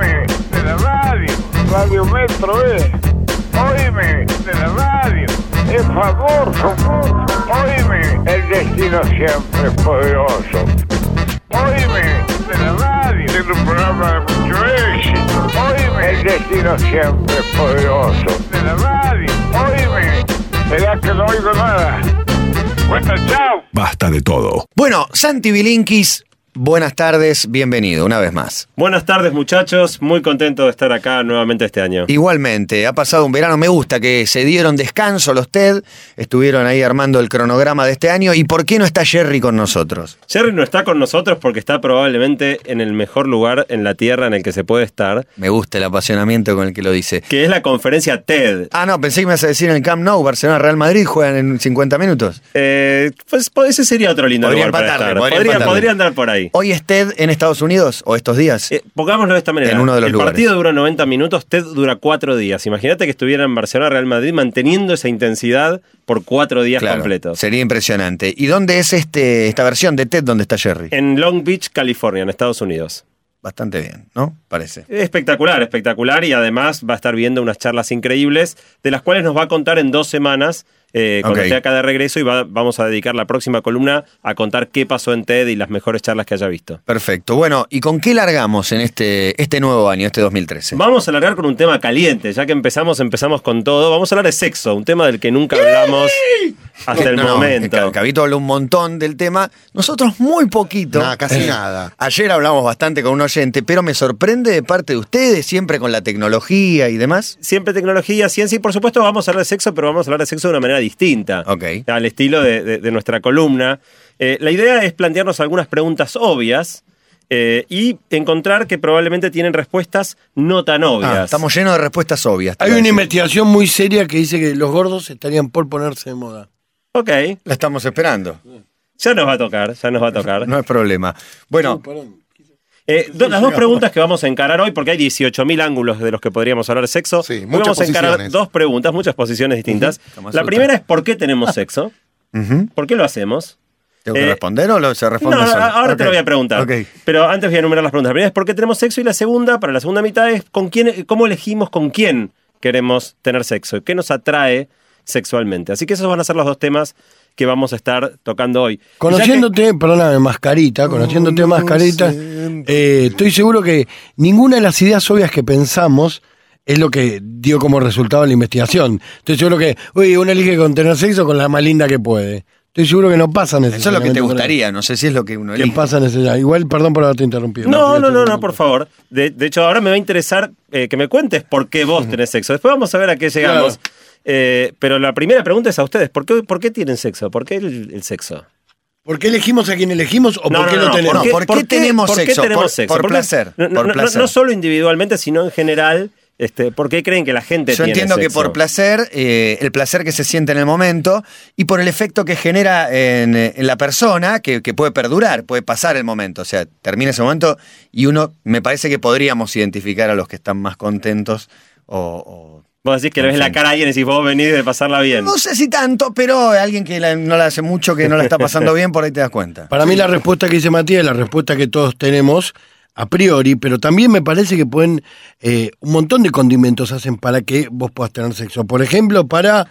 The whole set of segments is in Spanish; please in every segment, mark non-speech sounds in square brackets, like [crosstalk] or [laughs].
Oíme de la radio, Radio Metro es. Oíme de la radio, es famoso. Oíme, el destino siempre es poderoso. Oíme de la radio, tiene un programa de mucho éxito. Oíme, el destino siempre es poderoso. De la radio, oíme, será que no oigo nada. Bueno, chao. Basta de todo. Bueno, Santi Bilinkis, buenas tardes, bienvenido una vez más. Buenas tardes muchachos, muy contento de estar acá nuevamente este año. Igualmente, ha pasado un verano, me gusta que se dieron descanso los TED, estuvieron ahí armando el cronograma de este año. ¿Y por qué no está Jerry con nosotros? Jerry no está con nosotros porque está probablemente en el mejor lugar en la Tierra en el que se puede estar, Me gusta el apasionamiento con el que lo dice. que es la conferencia TED. Ah, no, pensé que me ibas a decir en el Camp Nou, Barcelona, Real Madrid, juegan en 50 minutos. Eh, pues po- ese sería otro lindo Podría lugar para empatarle, estar. podría Podría, podría andar por ahí. ¿Hoy es TED en Estados Unidos o estos días? Eh, pongámoslo de esta manera. En uno de los el lugares. partido dura 90 minutos, TED dura 4 días. Imagínate que estuviera en Barcelona, Real Madrid, manteniendo esa intensidad por 4 días Claro, completos. Sería impresionante. ¿Y dónde es este, esta versión de TED donde está Jerry? En Long Beach, California, en Estados Unidos. Bastante bien, ¿no? Parece. Espectacular, espectacular y además va a estar viendo unas charlas increíbles de las cuales nos va a contar en dos semanas eh, cuando esté acá de regreso y va- vamos a dedicar la próxima columna a contar qué pasó en TED y las mejores charlas que haya visto. Perfecto. Bueno, ¿y con qué largamos en este, este nuevo año, este 2013? Vamos a largar con un tema caliente, ya que empezamos, empezamos con todo. Vamos a hablar de sexo, un tema del que nunca hablamos hasta el No, momento. Ca- Cabito habló un montón del tema. Nosotros muy poquito. Nada, casi nada. [laughs] Ayer hablamos bastante con un oyente, pero me sorprende de parte de ustedes, siempre con la tecnología y demás. Siempre tecnología, ciencia y por supuesto vamos a hablar de sexo, pero vamos a hablar de sexo de una manera distinta. Ok. Al estilo de, de- de nuestra columna. Eh, la idea es plantearnos algunas preguntas obvias eh, y encontrar que probablemente tienen respuestas no tan obvias. Ah, estamos llenos de respuestas obvias. Hay una investigación muy seria que dice que los gordos estarían por ponerse de moda. Ok, La estamos esperando. ya nos va a tocar, ya nos va a tocar. No es problema. Bueno, Eh, do- las dos preguntas que vamos a encarar hoy, porque hay 18.000 ángulos de los que podríamos hablar de sexo. Sí, Hoy vamos a encarar dos preguntas, muchas posiciones distintas. La primera es ¿por qué tenemos sexo? ujú. ¿Por qué lo hacemos? ¿tengo que Eh, responder o lo, se responde No, solo? ahora te lo voy a preguntar. Pero antes voy a enumerar las preguntas. La primera es por qué tenemos sexo y la segunda, para la segunda mitad, es con quién, cómo elegimos con quién queremos tener sexo, qué nos atrae sexualmente. Así que esos van a ser los dos temas que vamos a estar tocando hoy. Ya que- Conociéndote, perdóname, mascarita, conociéndote mascarita, eh, estoy seguro que ninguna de las ideas obvias que pensamos es lo que dio como resultado la investigación. Estoy seguro que, uy, uno elige con tener sexo con la más linda que puede. Estoy seguro que no pasa Eso es lo que te necesariamente gustaría, no sé si es lo que uno Que elige. pasa necesariamente. Igual, perdón por haberte interrumpido. No, no, no, no, por favor. De, de hecho, ahora me va a interesar eh, que me cuentes por qué vos tenés sexo. Después vamos a ver a qué llegamos. Claro. Eh, pero la primera pregunta es a ustedes. ¿Por qué, por qué tienen sexo? ¿Por qué el, el sexo? ¿Por qué elegimos a quien elegimos o No, por qué no, lo tenemos? ¿por qué tenemos por qué sexo? tenemos Por- sexo? por qué- placer, No, no, por placer. no solo individualmente, sino en general. Este, ¿Por qué creen que la gente Yo tiene entiendo que sexo? por placer, eh, el placer que se siente en el momento y por el efecto que genera en, en la persona, que, que puede perdurar, puede pasar el momento. O sea, termina ese momento y uno, me parece que podríamos identificar a los que están más contentos o... o- Vos decís que le ves la cara a alguien y decís, vos venís de pasarla bien. no sé si tanto, pero alguien que la- no la hace mucho, que no la está pasando [laughs] bien, por ahí te das cuenta. Para mí la respuesta que dice Matías es la respuesta que todos tenemos a priori, pero también me parece que pueden, eh, un montón de condimentos hacen para que vos puedas tener sexo. Por ejemplo, para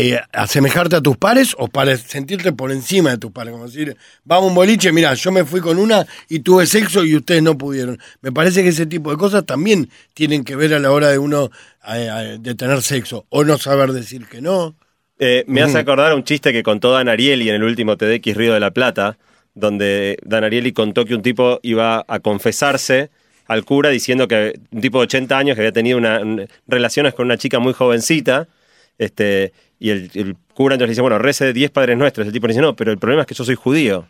eh, asemejarte a tus pares o para sentirte por encima de tus pares. Como decir, vamos un boliche, mira, yo me fui con una y tuve sexo y ustedes no pudieron. Me parece que ese tipo de cosas también tienen que ver a la hora de uno eh, de tener sexo o no saber decir que no. Eh, me hace acordar un chiste que contó Dan Ariely en el último TDX Río de la Plata, donde Dan Ariely contó que un tipo iba a confesarse al cura diciendo que un tipo de 80 años que había tenido una, relaciones con una chica muy jovencita, este, y el, el cura entonces le dice, bueno, rece 10 padres nuestros. El tipo le dice, no, pero el problema es que yo soy judío.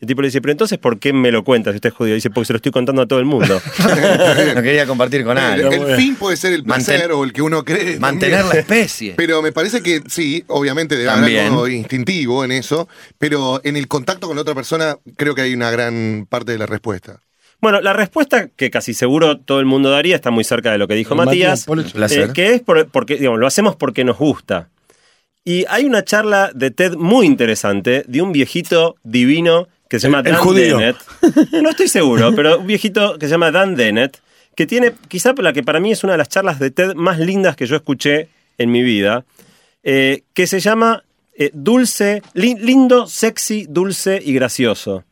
El tipo le dice, pero entonces, ¿por qué me lo cuentas si usted es judío? Dice, porque se lo estoy contando a todo el mundo. [laughs] no quería compartir con El, alguien. el fin puede ser el placer Manten- o el que uno cree. Mantener la especie. [laughs] Pero me parece que sí, obviamente debe haber algo instintivo en eso, pero en el contacto con la otra persona creo que hay una gran parte de la respuesta. Bueno, la respuesta que casi seguro todo el mundo daría está muy cerca de lo que dijo Matías, Matías, eh, que es por- porque digamos, lo hacemos porque nos gusta. Y hay una charla de TED muy interesante de un viejito divino que se llama Dan judío. Dennett. No estoy seguro, pero un viejito que se llama Dan Dennett, que tiene quizá la que para mí es una de las charlas de TED más lindas que yo escuché en mi vida, eh, que se llama eh, Dulce, li- lindo, sexy, dulce y gracioso,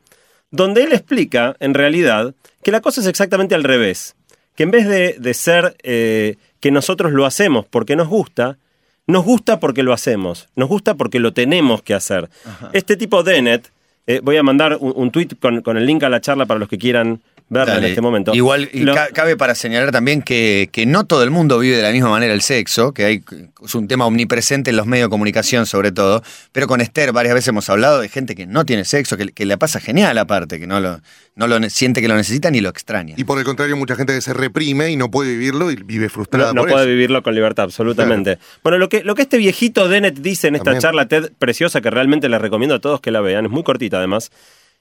donde él explica, en realidad, que la cosa es exactamente al revés, que en vez de, de ser eh, que nosotros lo hacemos porque nos gusta, nos gusta porque lo hacemos, nos gusta porque lo tenemos que hacer. Este tipo Dennett, eh, voy a mandar un, un tweet con, con el link a la charla para los que quieran verla en Dale. este momento. Igual, y Lo- ca- cabe para señalar también que, que no todo el mundo vive de la misma manera el sexo, que hay, es un tema omnipresente en los medios de comunicación sobre todo, pero con Esther varias veces hemos hablado de gente que no tiene sexo, que, que le pasa genial aparte, que no lo, no lo siente que lo necesita ni lo extraña. Y por el contrario, mucha gente que se reprime y no puede vivirlo y vive frustrada No, no por puede eso. vivirlo con libertad, absolutamente. Bueno, lo que, lo que este viejito Dennett dice en esta También. charla TED preciosa, que realmente les recomiendo a todos que la vean, es muy cortita además,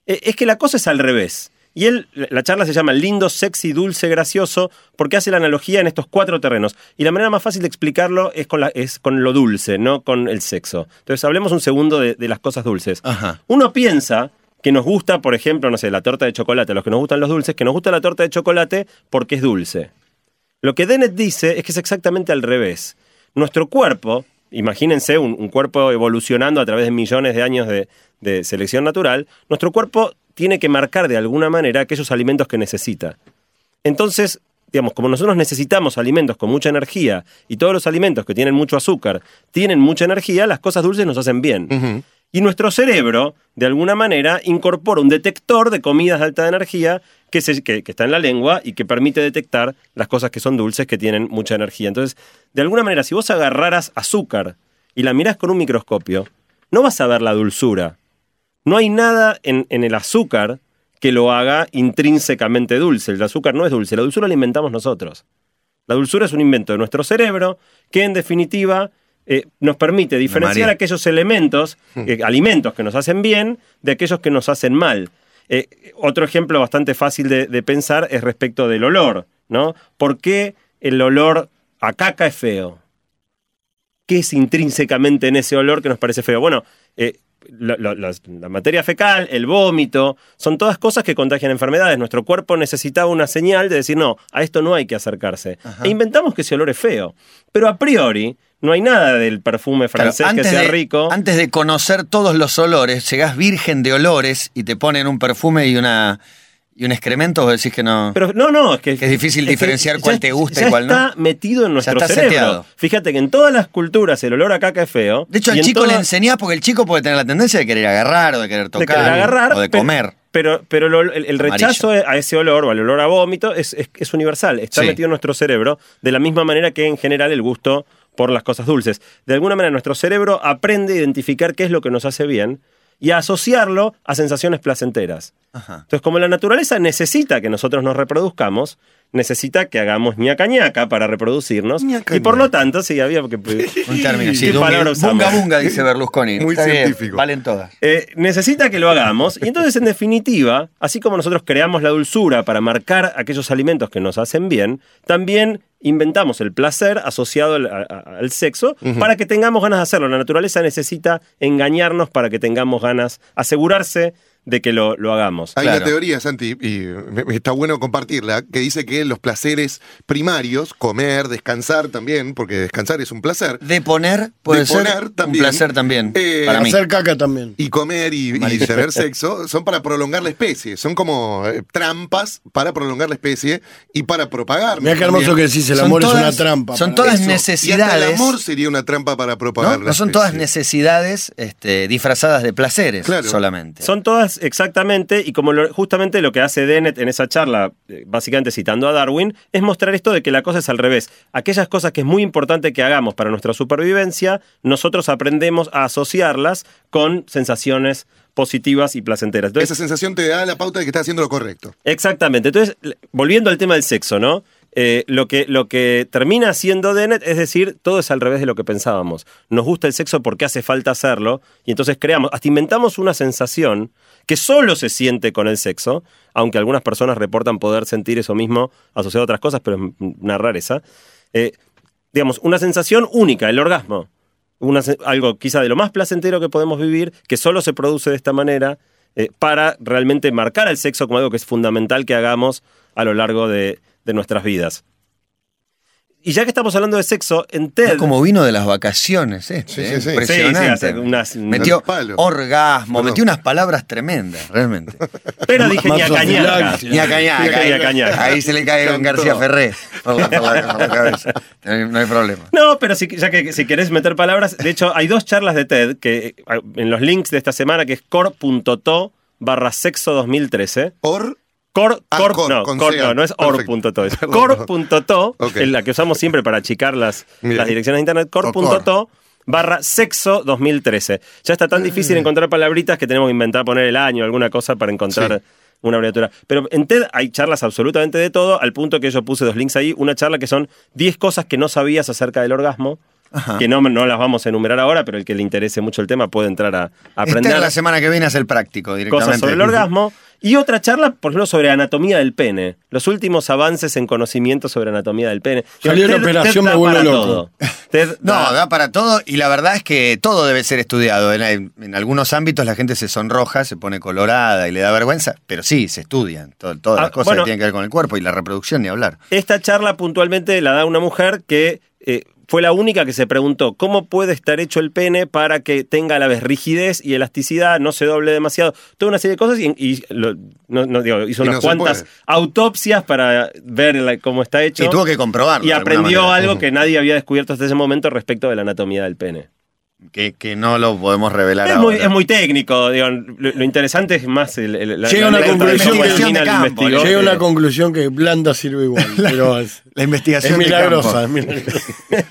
eh, es que la cosa es al revés. Y él, la charla se llama Lindo, Sexy, Dulce, Gracioso, porque hace la analogía en estos cuatro terrenos. Y la manera más fácil de explicarlo es con, la- es con lo dulce, no con el sexo. Entonces, hablemos un segundo de, de las cosas dulces. Ajá. Uno piensa que nos gusta, por ejemplo, no sé, la torta de chocolate, a los que nos gustan los dulces, que nos gusta la torta de chocolate porque es dulce. Lo que Dennett dice es que es exactamente al revés. Nuestro cuerpo, imagínense un, un cuerpo evolucionando a través de millones de años de, de selección natural, nuestro cuerpo tiene que marcar de alguna manera aquellos alimentos que necesita. Entonces, digamos, como nosotros necesitamos alimentos con mucha energía y todos los alimentos que tienen mucho azúcar tienen mucha energía, las cosas dulces nos hacen bien. Y nuestro cerebro, de alguna manera, incorpora un detector de comidas de alta energía que, se- que- que está en la lengua y que permite detectar las cosas que son dulces, que tienen mucha energía. Entonces, de alguna manera, si vos agarraras azúcar y la mirás con un microscopio, no vas a ver la dulzura. No hay nada en, en el azúcar que lo haga intrínsecamente dulce. El azúcar no es dulce, la dulzura la inventamos nosotros. La dulzura es un invento de nuestro cerebro que en definitiva eh, nos permite diferenciar María. aquellos elementos, eh, alimentos que nos hacen bien de aquellos que nos hacen mal. Eh, otro ejemplo bastante fácil de, de pensar es respecto del olor, ¿no? ¿Por qué el olor a caca es feo? ¿Qué es intrínsecamente en ese olor que nos parece feo? Bueno, la, la- las- la materia fecal, el vómito, son todas cosas que contagian enfermedades. Nuestro cuerpo necesitaba una señal de decir, no, a esto no hay que acercarse. E inventamos que ese olor es feo. Pero a priori, no hay nada del perfume Claro, francés que sea de, rico. antes de conocer todos los olores, llegás virgen de olores y te ponen un perfume y una y un excremento, vos decís que no. Pero no, no, es que, Que es difícil diferenciar ya- cuál te gusta y ya cuál no. está metido en nuestro está cerebro. seteado. Fíjate que en todas las culturas el olor a caca es feo. de hecho, al chico le enseñás porque el chico puede tener la tendencia de querer agarrar o de querer de tocar querer agarrar o de comer. Pero, pero el, el rechazo a ese olor o al olor a vómito es, es- es universal, está Sí. metido en nuestro cerebro de la misma manera que en general el gusto por las cosas dulces. De alguna manera nuestro cerebro aprende a identificar qué es lo que nos hace bien y asociarlo a sensaciones placenteras. Ajá. Entonces, como la naturaleza necesita que nosotros nos reproduzcamos, necesita que hagamos ñaca ñaca para reproducirnos. Ñaca, y por ñaca. lo tanto, sí, había que... [laughs] Un término, sí. ¿Qué dunga- palabra usamos? bunga bunga, dice Berlusconi. Muy Está bien, científico. Valen todas. Eh, necesita que lo hagamos. Y entonces, en definitiva, así como nosotros creamos la dulzura para marcar aquellos alimentos que nos hacen bien, también inventamos el placer asociado al, a- a- al sexo para que tengamos ganas de hacerlo. La naturaleza necesita engañarnos para que tengamos ganas, asegurarse de que lo, lo hagamos. Hay Claro. una teoría, Santi, y está bueno compartirla, que dice que los placeres primarios, comer, descansar también, porque descansar es un placer, De poner puede De ser poner un también. placer también Eh, para mí. Hacer caca también. y comer y, y tener sexo, son para prolongar la especie, son como eh, trampas para prolongar la especie y para propagar. Mira qué hermoso que decís, el Son amor es una trampa. son todas Eso. Y hasta necesidades. el amor sería una trampa para propagar ¿no? la No son todas necesidades este, disfrazadas de placeres Claro. solamente. Son todas exactamente, y como lo- justamente lo que hace Dennett en esa charla, eh, básicamente citando a Darwin, es mostrar esto de que la cosa es al revés. Aquellas cosas que es muy importante que hagamos para nuestra supervivencia, nosotros aprendemos a asociarlas con sensaciones positivas y placenteras. Entonces, Esa sensación te da la pauta de que estás haciendo lo correcto. Exactamente. Entonces, volviendo al tema del sexo, ¿no? Eh, lo, que, lo que termina haciendo Dennett es decir, todo es al revés de lo que pensábamos. Nos gusta el sexo porque hace falta hacerlo y entonces creamos, hasta inventamos una sensación que solo se siente con el sexo, aunque algunas personas reportan poder sentir eso mismo asociado a otras cosas, pero es una rareza. Eh, digamos, una sensación única, el orgasmo. Algo quizá de lo más placentero que podemos vivir, que solo se produce de esta manera, eh, para realmente marcar al sexo como algo que es fundamental que hagamos a lo largo de, de nuestras vidas. Y ya que estamos hablando de sexo, en TED... Está como vino de las vacaciones, este, Sí, sí, ¿eh? sí. Impresionante. Sí, sí, hace unas- metió orgasmo, Perdón. metió unas palabras tremendas, realmente. [laughs] Pero dije ni a cañaca. Ni a cañaca. Ni a ahí- cañaca. Ahí se le cae con. García Ferré por la, por la- por la cabeza. No hay, problema. No, pero si, ya que si querés meter palabras, de hecho hay dos charlas de TED que eh, en los links de esta semana que es core.to barra sexo 2013. Or, Core, Ah, no, no, no es or.to, es [laughs] core.to, Ok. es la que usamos siempre para achicar las, las direcciones de internet, core. core.to barra sexo 2013. Ya está tan difícil Ah. encontrar palabritas que tenemos que inventar poner el año, alguna cosa para encontrar Sí. una abreviatura. Pero en TED hay charlas absolutamente de todo, al punto que yo puse dos links ahí, una charla que son 10 cosas que no sabías acerca del orgasmo. Que no, no las vamos a enumerar ahora, pero el que le interese mucho el tema puede entrar a, a aprender Esta la semana que viene es el práctico directamente. cosas sobre el orgasmo. Y otra charla, por ejemplo, sobre anatomía del pene. Los últimos avances en conocimiento sobre anatomía del pene. Salió la operación, TED me para loco. todo. [laughs] TED No, da- da para todo y la verdad es que todo debe ser estudiado. En, en algunos ámbitos la gente se sonroja, se pone colorada y le da vergüenza, pero sí, se estudian to- todas Ah, las cosas bueno. que tienen que ver con el cuerpo y la reproducción ni hablar. Esta charla puntualmente la da una mujer que eh, fue la única que se preguntó cómo puede estar hecho el pene para que tenga a la vez rigidez y elasticidad, no se doble demasiado, toda una serie de cosas y, y lo- no- no, digo, hizo Y unas no cuantas autopsias para ver la- cómo está hecho. Y tuvo que comprobarlo. Y aprendió algo [laughs] que nadie había descubierto hasta ese momento respecto de la anatomía del pene. Que, que no lo podemos revelar Es ahora. muy, es muy técnico, digo, lo, lo interesante es más el, el- la, Llega a una conclusión que-. Llega a una Eh, conclusión que blanda sirve igual. [laughs] pero es, La investigación es milagrosa. campo. es milagrosa. [laughs]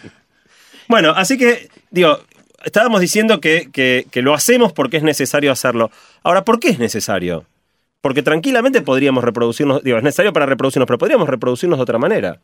Bueno, así que, digo, estábamos diciendo que, que- que lo hacemos porque es necesario hacerlo. Ahora, ¿por qué es necesario? Porque tranquilamente podríamos reproducirnos, digo, es necesario para reproducirnos, pero podríamos reproducirnos de otra manera.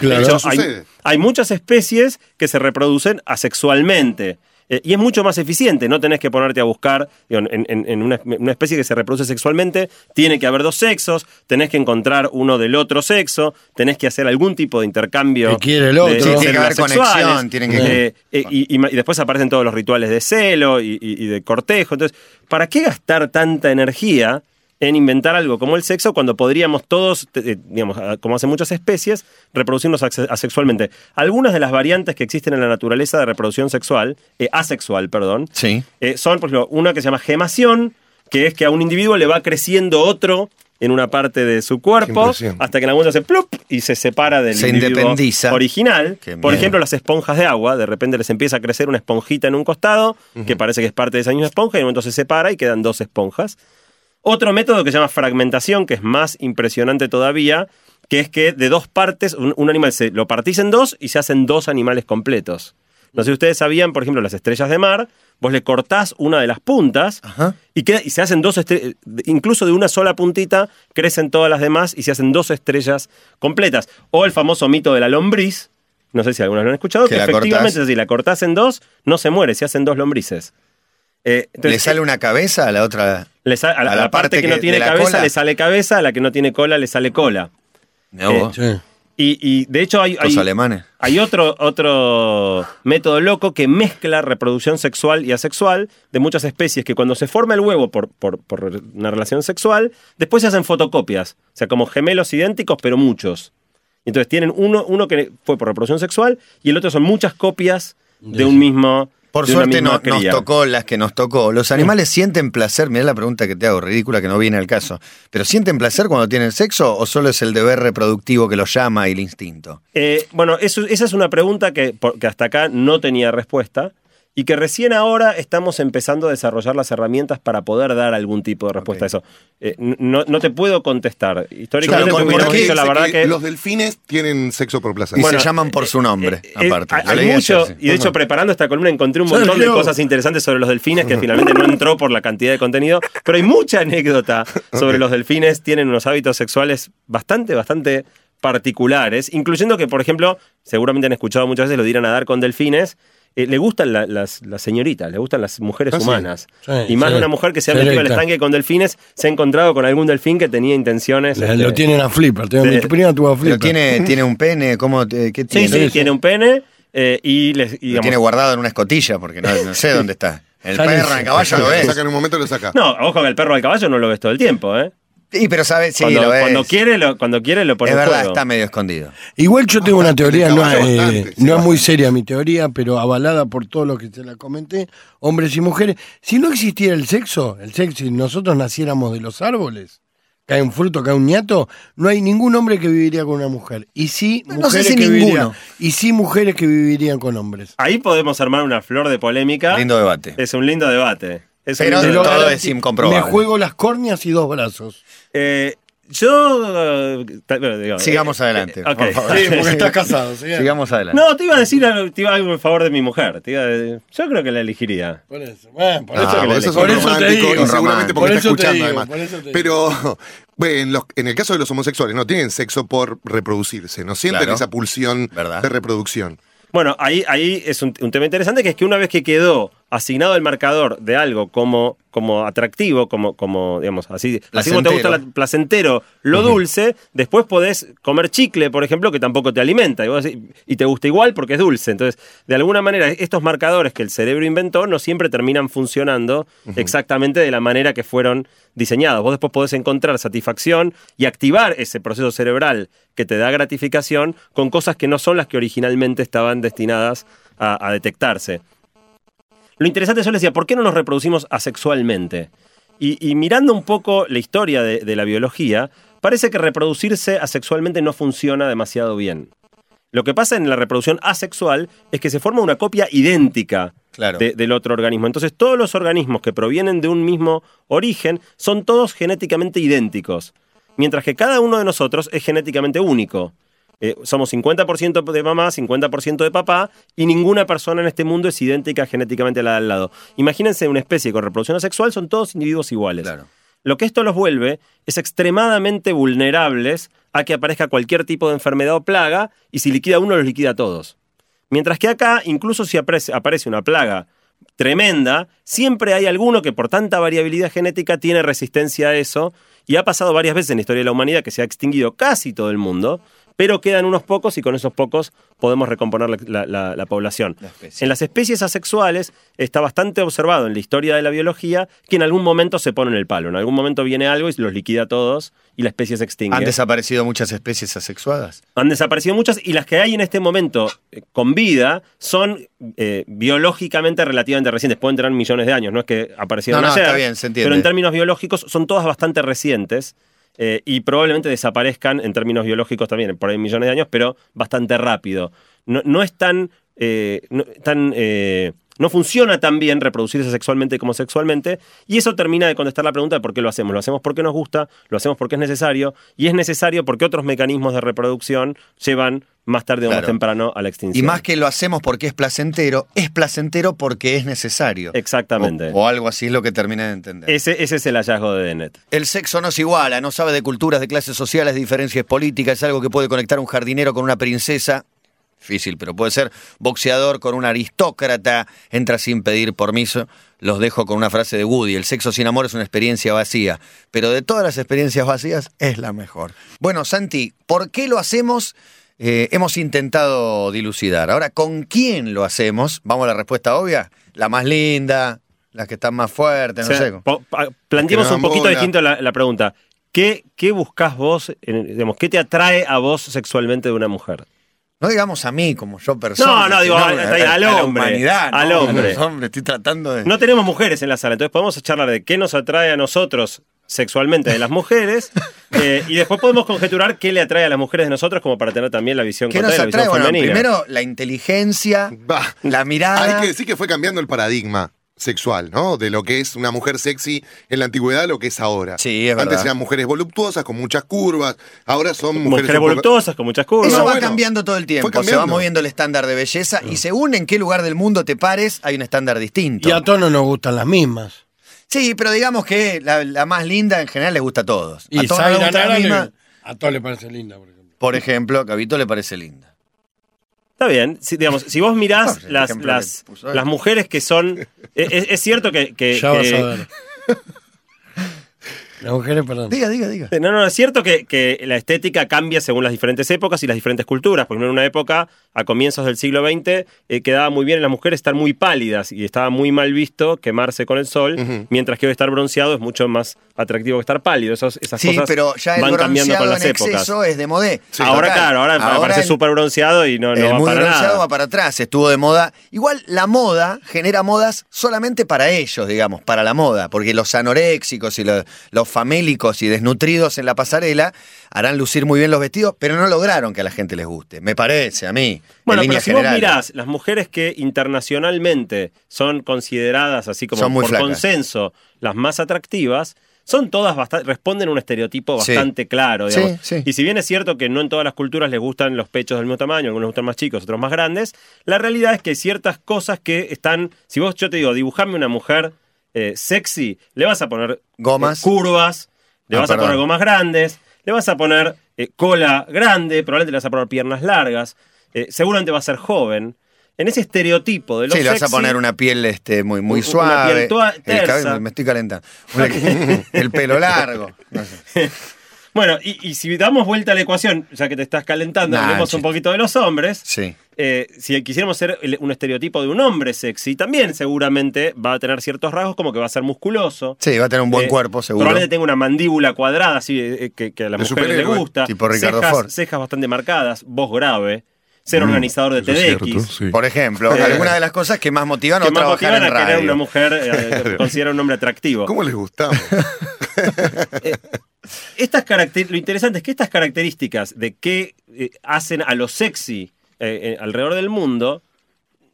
Claro. Hecho, Eso hay, sucede. hay muchas especies que se reproducen asexualmente. Eh, y es mucho más eficiente, no tenés que ponerte a buscar, digo, en, en- en una, una especie que se reproduce sexualmente, tiene que haber dos sexos, tenés que encontrar uno del otro sexo, tenés que hacer algún tipo de intercambio. Que quiere el otro. de Sí, tiene que haber sexuales. conexión, tienen que- Eh, eh, y, y ma- y después aparecen todos los rituales de celo y, y- y de cortejo. Entonces, ¿para qué gastar tanta energía en inventar algo como el sexo cuando podríamos todos, eh, digamos, como hacen muchas especies, reproducirnos asexualmente? Algunas de las variantes que existen en la naturaleza de reproducción sexual, eh, asexual, perdón, Sí. eh, son, por ejemplo, una que se llama gemación, que es que a un individuo le va creciendo otro en una parte de su cuerpo hasta que en algún momento hace plup y se separa del Se individuo independiza. original. Qué Por miedo. ejemplo, las esponjas de agua, de repente les empieza a crecer una esponjita en un costado, que parece que es parte de esa misma esponja, y en un momento se separa y quedan dos esponjas. Otro método que se llama fragmentación, que es más impresionante todavía, que es que de dos partes, un, un animal se lo partís en dos y se hacen dos animales completos. No sé si ustedes sabían, por ejemplo, las estrellas de mar, vos le cortás una de las puntas Ajá. y, queda- y se hacen dos estrellas, incluso de una sola puntita crecen todas las demás y se hacen dos estrellas completas. O el famoso mito de la lombriz, no sé si algunos lo han escuchado, Que efectivamente cortás. así, la cortás en dos, no se muere, se hacen dos lombrices. Eh, entonces, ¿Le sale una cabeza a la otra? le sa- a la, a la parte, que, no tiene cabeza cola? le sale cabeza, a la que no tiene cola le sale cola. Eh, vos, Sí. Y, y, de hecho hay, los hay, alemanes. hay otro, otro método loco que mezcla reproducción sexual y asexual de muchas especies que cuando se forma el huevo por, por- por una relación sexual, después se hacen fotocopias. O sea, como gemelos idénticos, pero muchos. Entonces tienen uno, uno que fue por reproducción sexual y el otro son muchas copias de un mismo. Por suerte no- nos tocó las que nos tocó. ¿Los animales sienten placer? Mirá la pregunta que te hago, ridícula que no viene al caso. ¿Pero sienten placer cuando tienen sexo o solo es el deber reproductivo que los llama y el instinto? Eh, bueno, eso- esa es una pregunta que, que hasta acá no tenía respuesta y que recién ahora estamos empezando a desarrollar las herramientas para poder dar algún tipo de respuesta a eso. Eh, no, no te puedo contestar. Históricamente la verdad que... Los delfines tienen sexo por placer. Y Bueno, se llaman por su nombre, Eh, aparte. hay- mucho, ayer, sí. y de hecho preparando esta columna encontré un montón de cosas interesantes sobre los delfines que finalmente no entró por la cantidad de contenido, pero hay mucha anécdota sobre los delfines, tienen unos hábitos sexuales bastante, bastante particulares, incluyendo que, por ejemplo, seguramente han escuchado muchas veces lo de ir a nadar con delfines, eh, le gustan la- las, las señoritas, le gustan las mujeres Ah, sí. humanas. Sí, y más sí. de una mujer que se ha metido al estanque con delfines se ha encontrado con algún delfín que tenía intenciones. Le- este, Lo tienen a flipper. tengo- de- Mi prima tuvo a flipper. Tiene, [laughs] tiene un pene, ¿cómo, te- ¿qué Sí, tiene? sí, tiene un pene eh, y, les, y Lo tiene guardado en una escotilla porque no, no sé dónde está. El perro el caballo lo Lo ves. saca en un momento y lo saca. No, ojo que el perro al caballo no lo ves todo el tiempo, ¿eh? Sí, pero sabes, sí, cuando, lo ves. cuando quiere, lo, cuando quiere lo pone es verdad, juego. está medio escondido. Igual yo tengo una teoría, no, sí, no es muy seria mi teoría, pero avalada por todo lo que se la comenté, hombres y mujeres. Si no existiera el sexo, el sexo, si nosotros naciéramos de los árboles, cae un fruto, cae un ñato, no hay ningún hombre que viviría con una mujer. Y sí, No sé mujeres si que ninguno. vivirían, y sí mujeres que vivirían con hombres. Ahí podemos armar una flor de polémica. Lindo debate. Es un lindo debate. Es un Pero lindo todo debate. es incomprobable. Me juego las córneas y dos brazos. Eh, yo. eh, bueno, digo, Sigamos eh, adelante, eh, por favor. Sí, porque estás casado. ¿sí? Sigamos adelante. No, te iba a decir algo, te iba algo en favor de mi mujer. Te iba a- yo creo que la elegiría. Por eso, bueno, por Ah, eso, vos sos por un eso te romántico digo. y seguramente Por porque está eso te escuchando digo, además. 'por eso te digo. Pero [laughs] bueno, en, los- en el caso de los homosexuales no tienen sexo por reproducirse, no sienten Claro. esa pulsión ¿Verdad? de reproducción. Bueno, ahí, ahí es un, un tema interesante que es que una vez que quedó asignado el marcador de algo como, como atractivo, como, como digamos, así, así como te gusta Placentero. la- placentero, lo dulce, después podés comer chicle, por ejemplo, que tampoco te alimenta, y, vos y te gusta igual porque es dulce. Entonces, de alguna manera, estos marcadores que el cerebro inventó no siempre terminan funcionando exactamente de la manera que fueron diseñados. Vos después podés encontrar satisfacción y activar ese proceso cerebral que te da gratificación con cosas que no son las que originalmente estaban destinadas a, a detectarse. Lo interesante, yo les decía, ¿por qué no nos reproducimos asexualmente? Y, y mirando un poco la historia de, de la biología, parece que reproducirse asexualmente no funciona demasiado bien. Lo que pasa en la reproducción asexual es que se forma una copia idéntica Claro. de- del otro organismo. Entonces, todos los organismos que provienen de un mismo origen son todos genéticamente idénticos, mientras que cada uno de nosotros es genéticamente único. Eh, somos 50% de mamá, 50% de papá, y ninguna persona en este mundo es idéntica genéticamente a la de al lado. Imagínense una especie con reproducción asexual, son todos individuos iguales. Claro. Lo que esto los vuelve es extremadamente vulnerables a que aparezca cualquier tipo de enfermedad o plaga, y si liquida uno, los liquida a todos. Mientras que acá, incluso si aparece, aparece una plaga tremenda, siempre hay alguno que por tanta variabilidad genética tiene resistencia a eso, y ha pasado varias veces en la historia de la humanidad que se ha extinguido casi todo el mundo, pero quedan unos pocos y con esos pocos podemos recomponer la, la- la- la población. La. En las especies asexuales está bastante observado en la historia de la biología que en algún momento se ponen el palo, en algún momento viene algo y los liquida a todos y la especie se extingue. Han desaparecido muchas especies asexuadas. Han desaparecido muchas y las que hay en este momento eh, con vida son eh, biológicamente relativamente recientes. Pueden tener millones de años, no es que aparecieron No, no, ayer. está bien, se entiende. Pero en términos biológicos son todas bastante recientes eh, y probablemente desaparezcan en términos biológicos también, por ahí millones de años, pero bastante rápido. No, no es tan. eh, no, tan eh, no funciona tan bien reproducirse sexualmente como sexualmente, y eso termina de contestar la pregunta de por qué lo hacemos. Lo hacemos porque nos gusta, lo hacemos porque es necesario, y es necesario porque otros mecanismos de reproducción llevan más tarde o más temprano a la Y extinción. más que lo hacemos porque es placentero, es placentero porque es necesario. Exactamente. O, o algo así es lo que termina de entender. Ese, ese es el hallazgo de Dennett. El sexo no se iguala, no sabe de culturas, de clases sociales, de diferencias políticas, es algo que puede conectar un jardinero con una princesa. Difícil, pero puede ser boxeador con un aristócrata, entra sin pedir permiso. Los dejo con una frase de Woody, el sexo sin amor es una experiencia vacía, pero de todas las experiencias vacías es la mejor. Bueno, Santi, ¿por qué lo hacemos? Eh, hemos intentado dilucidar. Ahora, ¿con quién lo hacemos? Vamos a la respuesta obvia. La más linda, las que están más fuertes, no O sea, sé. planteemos un poquito distinto la, la pregunta. ¿Qué, qué buscas vos, en- digamos, qué te atrae a vos sexualmente de una mujer? No digamos a mí como yo persona. No, no, digo, a- al a la hombre, humanidad, al ¿no? hombre. Hombres, estoy tratando de. No tenemos mujeres en la sala, entonces podemos charlar de qué nos atrae a nosotros sexualmente de las mujeres [laughs] eh, y después podemos conjeturar qué le atrae a las mujeres de nosotros como para tener también la visión ¿Qué nos contraria, la atrae? visión Bueno, femenina. primero la inteligencia, la mirada. Hay que decir que fue cambiando el paradigma sexual, ¿no? De lo que es una mujer sexy en la antigüedad a lo que es ahora. Sí, es Antes verdad. eran mujeres voluptuosas con muchas curvas, ahora son mujeres, mujeres voluptuosas con muchas curvas. Eso No, va bueno, cambiando todo el tiempo, se va moviendo el estándar de belleza y según en qué lugar del mundo te pares, hay un estándar distinto. Y a todos no nos gustan las mismas. Sí, pero digamos que la, la más linda en general les gusta a todos. Y a todos gusta la le- a todos parece linda, por ejemplo. Por ejemplo, a Vito le parece linda. Está bien, si, digamos, si vos mirás las, las, mujeres que son... Es, es cierto que... que- Ya vas que- a ver. Las mujeres, perdón. Diga, diga, diga. No, no, es cierto que, que la estética cambia según las diferentes épocas y las diferentes culturas. Por ejemplo, en una época, a comienzos del siglo XX, eh, quedaba muy bien en las mujeres estar muy pálidas y estaba muy mal visto quemarse con el sol, mientras que hoy estar bronceado es mucho más atractivo que estar pálido. Esos- esas Sí, cosas pero ya el van cambiando con las en épocas. exceso es de modé. ahora, Total. claro, ahora, parece el- súper bronceado y no, no el va muy para bronceado nada. va para atrás, estuvo de moda. Igual la moda genera modas solamente para ellos, digamos, para la moda, porque los anoréxicos y los, los famélicos y desnutridos en la pasarela harán lucir muy bien los vestidos, pero no lograron que a la gente les guste, me parece, a mí. Bueno, en pero si vos mirás, las mujeres que internacionalmente son consideradas así como por flacas. consenso las más atractivas, son todas bastante, responden a un estereotipo Sí. bastante claro. Sí, digamos. sí. Y si bien es cierto que no en todas las culturas les gustan los pechos del mismo tamaño, algunos gustan más chicos, otros más grandes, la realidad es que hay ciertas cosas que están, si vos yo te digo, dibujame una mujer eh, sexy, le vas a poner Gomas. eh, curvas, le Ah, vas a poner gomas grandes, le vas a poner eh, cola grande, probablemente le vas a poner piernas largas, eh, seguramente va a ser joven. En ese estereotipo de lo Sí, le vas a poner una piel este, muy, muy Una suave. piel el cabello- me estoy calentando. [laughs] Una- el pelo largo. no sé. [laughs] Bueno, y, y si damos vuelta a la ecuación, ya que te estás calentando, Nah, hablemos un poquito de los hombres. Sí. Eh, si quisiéramos ser un estereotipo de un hombre sexy, también seguramente va a tener ciertos rasgos, como que va a ser musculoso. Sí, va a tener un buen Eh, cuerpo, seguro. Probablemente tenga una mandíbula cuadrada, así eh, eh, que, que a las De mujeres les superhéroe, gusta. tipo Ricardo cejas, Ford. cejas bastante marcadas, voz grave, ser organizador de Mm, Eso es TDX. cierto, sí. Por ejemplo, Eh, algunas de las cosas que más motivan que a más trabajar motivan en a querer radio. una mujer, eh, [laughs] considera un hombre atractivo. ¿Cómo les gustamos? [laughs] Estas caracter- lo interesante es que estas características de qué eh, hacen a lo sexy eh, eh, alrededor del mundo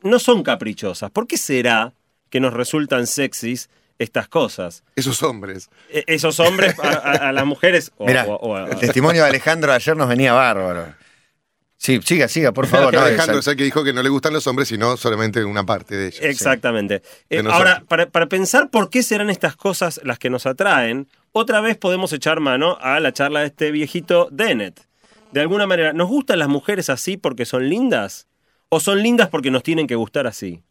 no son caprichosas. ¿Por qué será que nos resultan sexys estas cosas? Esos hombres. E- esos hombres a, a- a las mujeres o, o- o el testimonio de Alejandro ayer nos venía bárbaro. Sí, siga, siga, por favor. [laughs] no, Alejandro es el que dijo que no le gustan los hombres, sino solamente una parte de ellos. Exactamente. Eh, De ahora, para, para pensar por qué serán estas cosas las que nos atraen, otra vez podemos echar mano a la charla de este viejito Dennett. De alguna manera, ¿nos gustan las mujeres así porque son lindas? ¿O son lindas porque nos tienen que gustar así?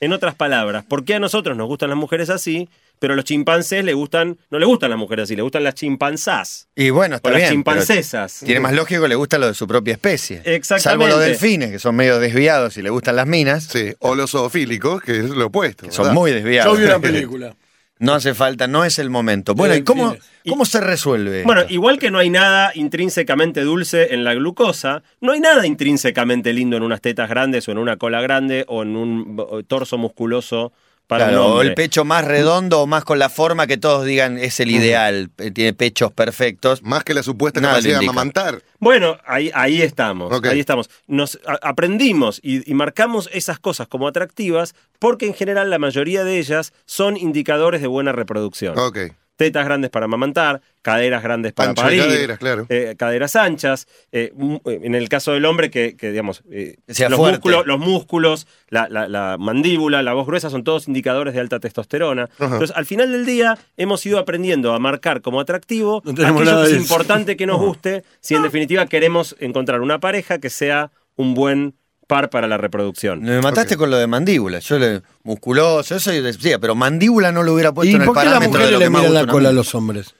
En otras palabras, ¿por qué a nosotros nos gustan las mujeres así, pero a los chimpancés le gustan, no le gustan las mujeres así, le gustan las chimpanzás? Y bueno, está O las bien. chimpancesas. Tiene más lógico que le gusta lo de su propia especie. Exactamente. Salvo los delfines, que son medio desviados y le gustan las minas, Sí, o los zoofílicos, que es lo opuesto. que son muy Yo desviados. vi una [laughs] película. No hace falta, no es el momento. Bueno, ¿y cómo, delfines. cómo se resuelve? Bueno, esto? igual que no hay nada intrínsecamente dulce en la glucosa, no hay nada intrínsecamente lindo en unas tetas grandes o en una cola grande o en un torso musculoso para Claro, un el pecho más redondo o más con la forma que todos digan es el ideal, eh, tiene pechos perfectos. Más que la supuesta Nada capacidad de amamantar. Bueno, ahí, ahí estamos, ahí estamos. Nos a- aprendimos y, y marcamos esas cosas como atractivas porque en general la mayoría de ellas son indicadores de buena reproducción. Ok. Tetas grandes para amamantar, caderas grandes para Ancho parir, caderas, claro. eh, caderas anchas. eh, eh, en el caso del hombre, que, que, digamos, eh, sea los, músculos, los músculos, la, la- la mandíbula, la voz gruesa son todos indicadores de alta testosterona. Entonces, al final del día, hemos ido aprendiendo a marcar como atractivo No aquello que es importante que nos guste, si en definitiva queremos encontrar una pareja que sea un buen par para la reproducción. Me mataste con lo de mandíbula. Yo le musculoso, eso yo decía, pero mandíbula no lo hubiera puesto ¿Y en el por qué las parámetro de mujeres lo le miran la cola a los hombres?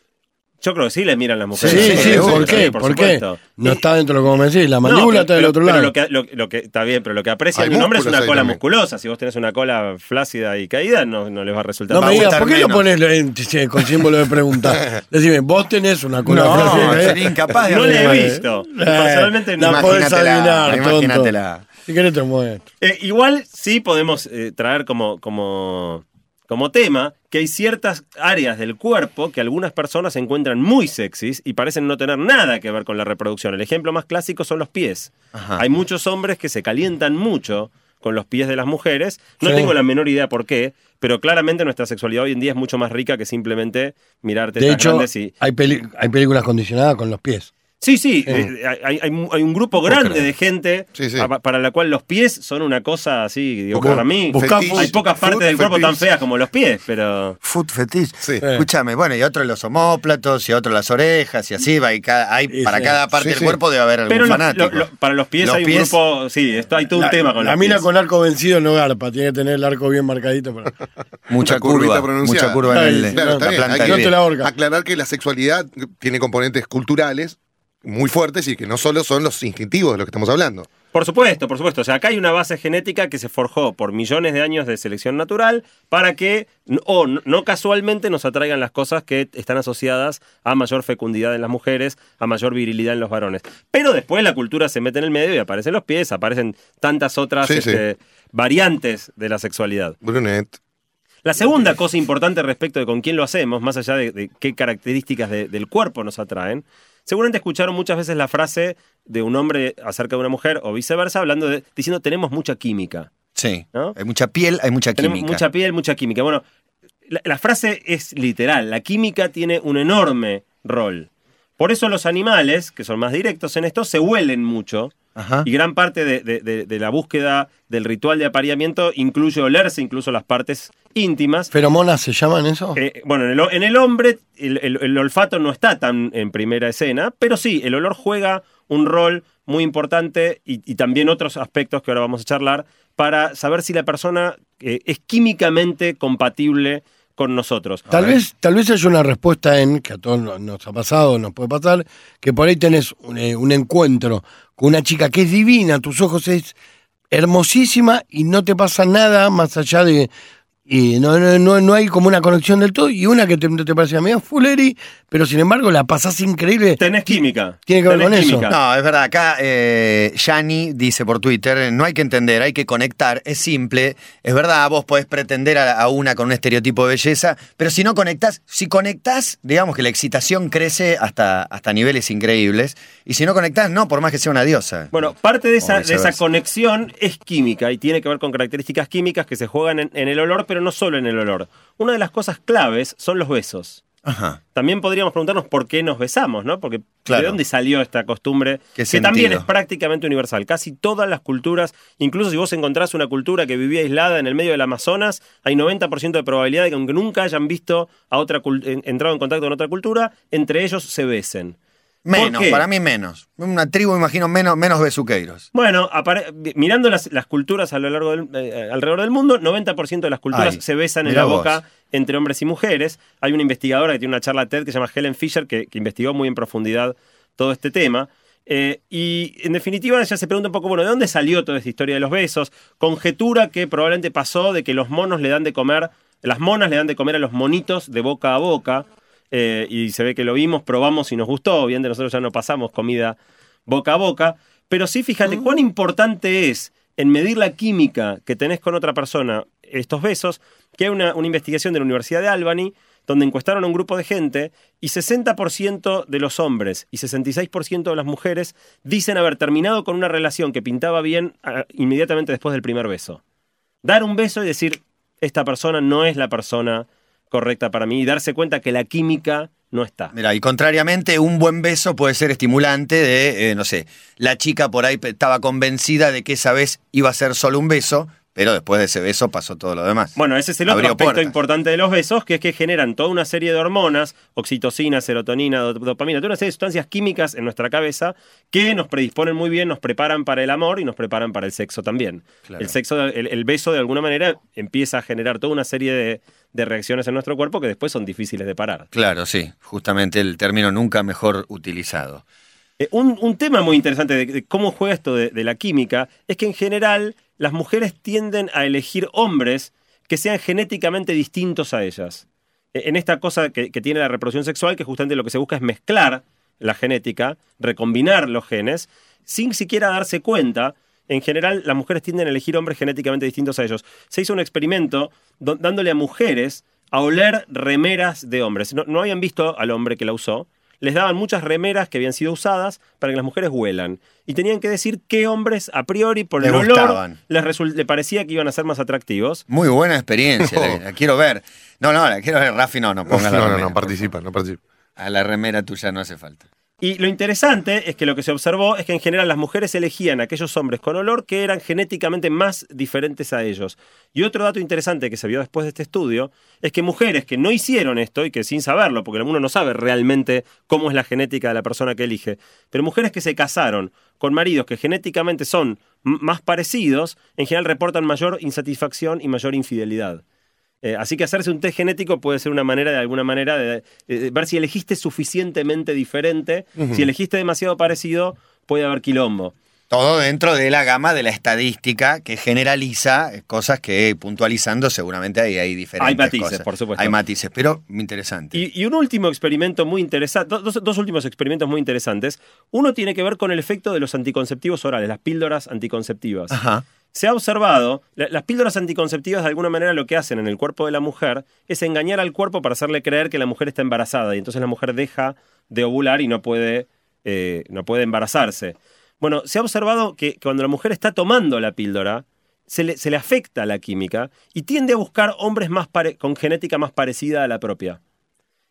Yo creo que sí le miran las Sí, mujeres. sí, sí, ¿por seguro, qué? sí, ¿Por qué? supuesto. No está dentro de lo que me decís, la No, mandíbula pero- está del pero- otro pero lado. Lo que, lo, lo que, está bien, pero lo que aprecia Hay un hombre es una cola también. musculosa. Si vos tenés una cola flácida y caída, no, no les va a resultar No me digas, ¿por qué lo pones en- sí, con símbolo de pregunta? [laughs] Decime, vos tenés una cola No, flácida, ¿eh? sería incapaz de No le he visto. Eh, Personalmente no. la podés adivinar, tonto. imagínatela. Si querés te muestro. Eh, igual sí podemos eh, traer como, como, como tema que hay ciertas áreas del cuerpo que algunas personas encuentran muy sexys y parecen no tener nada que ver con la reproducción. El ejemplo más clásico son los pies. Ajá. Hay muchos hombres que se calientan mucho con los pies de las mujeres. No Sí. tengo la menor idea por qué, pero claramente nuestra sexualidad hoy en día es mucho más rica que simplemente mirar tetas De hecho, grandes y... hay, peli- hay películas condicionadas con los pies. Sí, sí, eh, hay, hay un- hay un grupo grande de gente Sí, sí. pa- para la cual los pies son una cosa así, digo, para mí fetiche, hay pocas partes del cuerpo tan feas como los pies, pero... Food fetish. Sí. Escúchame, bueno, y otro los homóplatos, y otro las orejas, y así va. Y cada, hay, para sí. cada parte Sí, del sí. cuerpo debe haber algún Pero fanático. lo- lo- para los pies Los hay un grupo, sí, esto, hay todo un tema con la los mina pies. con arco vencido no garpa, tiene que tener el arco bien marcadito. Para... [laughs] Mucha curva, mucha curva en el, Claro, está la bien. planta. Aclarar que la sexualidad tiene componentes culturales muy fuertes y que no solo son los instintivos de los que estamos hablando. Por supuesto, por supuesto. O sea, acá hay una base genética que se forjó por millones de años de selección natural para que, o no casualmente, nos atraigan las cosas que están asociadas a mayor fecundidad en las mujeres, a mayor virilidad en los varones. Pero después la cultura se mete en el medio y aparecen los pies, aparecen tantas otras Sí, sí. este, variantes de la sexualidad. Brunet. La segunda cosa importante respecto de con quién lo hacemos, más allá de, de qué características de- del cuerpo nos atraen, seguramente escucharon muchas veces la frase de un hombre acerca de una mujer o viceversa, hablando de, diciendo tenemos mucha química. Sí, ¿No? hay mucha piel, hay mucha Tenemos química. mucha piel, mucha química. Bueno, la, la frase es literal. La química tiene un enorme rol. Por eso los animales, que son más directos en esto, se huelen mucho. Ajá. Y gran parte de, de- de- de la búsqueda del ritual de apareamiento incluye olerse incluso las partes íntimas. ¿Feromonas se llaman eso? Eh, bueno, en el, en el hombre el, el- el olfato no está tan en primera escena, pero sí, el olor juega un rol muy importante y, y también otros aspectos que ahora vamos a charlar para saber si la persona eh, es químicamente compatible con nosotros. Tal vez, tal vez haya una respuesta en, que a todos no- nos ha pasado, nos puede pasar, que por ahí tenés un, eh, un encuentro con una chica que es divina, tus ojos es hermosísima y no te pasa nada más allá de... Y no, no, no, no hay como una conexión del todo y una que te, te parece medio fulleri, pero sin embargo la pasás increíble. Tenés química. Tiene que ver con eso. No, es verdad. Acá eh, Yani dice por Twitter, no hay que entender, hay que conectar. Es simple. Es verdad, vos podés pretender a, a una con un estereotipo de belleza, pero si no conectás, si conectás, digamos que la excitación crece hasta, hasta niveles increíbles. Y si no conectás, no, por más que sea una diosa. Bueno, parte de esa, de esa conexión es química y tiene que ver con características químicas que se juegan en, en el olor, pero no solo en el olor. Una de las cosas claves son los besos. Ajá. También podríamos preguntarnos por qué nos besamos, ¿no? Porque Claro. ¿de dónde salió esta costumbre? ¿Qué que también es prácticamente universal. Casi todas las culturas, incluso si vos encontrás una cultura que vivía aislada en el medio del Amazonas, hay 90% de probabilidad de que aunque nunca hayan visto a otra entrado en contacto con otra cultura, entre ellos se besen. Menos, qué? para mí menos. Una tribu, imagino, menos, menos besuqueiros. Bueno, mirando las, las culturas a lo largo del, eh, alrededor del mundo, 90% de las culturas Ay, se besan en la vos. boca entre hombres y mujeres. Hay una investigadora que tiene una charla TED que se llama Helen Fisher que, que investigó muy en profundidad todo este tema. Eh, y en definitiva ella se pregunta un poco, bueno, ¿de dónde salió toda esta historia de los besos? Conjetura que probablemente pasó de que los monos le dan de comer, las monas le dan de comer a los monitos de boca a boca. Eh, y se ve que lo vimos, probamos y nos gustó. Bien, de nosotros ya no pasamos comida boca a boca. Pero sí, fíjate cuán importante es en medir la química que tenés con otra persona estos besos, que hay una, una investigación de la Universidad de Albany donde encuestaron a un grupo de gente y 60% de los hombres y 66% de las mujeres dicen haber terminado con una relación que pintaba bien ah, inmediatamente después del primer beso. Dar un beso y decir, esta persona no es la persona correcta para mí y darse cuenta que la química no está. Mira, y contrariamente, un buen beso puede ser estimulante de, eh, no sé, la chica por ahí estaba convencida de que esa vez iba a ser solo un beso, pero después de ese beso pasó todo lo demás. Bueno, ese es el otro Abrió aspecto puertas. importante de los besos, que es que generan toda una serie de hormonas, oxitocina, serotonina, do- dopamina, toda una serie de sustancias químicas en nuestra cabeza que nos predisponen muy bien, nos preparan para el amor y nos preparan para el sexo también. Claro. El sexo, el, el beso de alguna manera empieza a generar toda una serie de, de reacciones en nuestro cuerpo que después son difíciles de parar. Claro, sí, justamente el término nunca mejor utilizado. Eh, un, un tema muy interesante de, de cómo juega esto de, de la química es que en general las mujeres tienden a elegir hombres que sean genéticamente distintos a ellas. Eh, En esta cosa que, tiene la reproducción sexual, que justamente lo que se busca es mezclar la genética, recombinar los genes, sin siquiera darse cuenta. En general, las mujeres tienden a elegir hombres genéticamente distintos a ellos. Se hizo un experimento do- dándole a mujeres a oler remeras de hombres. No, no habían visto al hombre que la usó. Les daban muchas remeras que habían sido usadas para que las mujeres huelan. Y tenían que decir qué hombres, a priori, por el olor, les, le parecía que iban a ser más atractivos. Muy buena experiencia, la, [laughs] la quiero ver. No, no, la quiero ver, Rafi, no, no pongas [laughs] No, no, remera, no, participa, no participa. A la remera tuya no hace falta. Y lo interesante es que lo que se observó es que en general las mujeres elegían a aquellos hombres con olor que eran genéticamente más diferentes a ellos. Y otro dato interesante que se vio después de este estudio es que mujeres que no hicieron esto y que sin saberlo, porque uno no sabe realmente cómo es la genética de la persona que elige, pero mujeres que se casaron con maridos que genéticamente son más parecidos, en general reportan mayor insatisfacción y mayor infidelidad. Eh, así que hacerse un test genético puede ser una manera, de alguna manera, de, de ver si elegiste suficientemente diferente. Si elegiste demasiado parecido, puede haber quilombo. Todo dentro de la gama de la estadística que generaliza eh, cosas que puntualizando seguramente hay, hay diferentes Hay matices, cosas. por supuesto. Hay matices, pero interesante. Y, y un último experimento muy interesante, dos, dos últimos experimentos muy interesantes. Uno tiene que ver con el efecto de los anticonceptivos orales, las píldoras anticonceptivas. Ajá. Se ha observado, la- las píldoras anticonceptivas de alguna manera lo que hacen en el cuerpo de la mujer es engañar al cuerpo para hacerle creer que la mujer está embarazada y entonces la mujer deja de ovular y no puede, eh, no puede embarazarse. Bueno, se ha observado que cuando la mujer está tomando la píldora, se le, se le afecta la química y tiende a buscar hombres más con genética más parecida a la propia.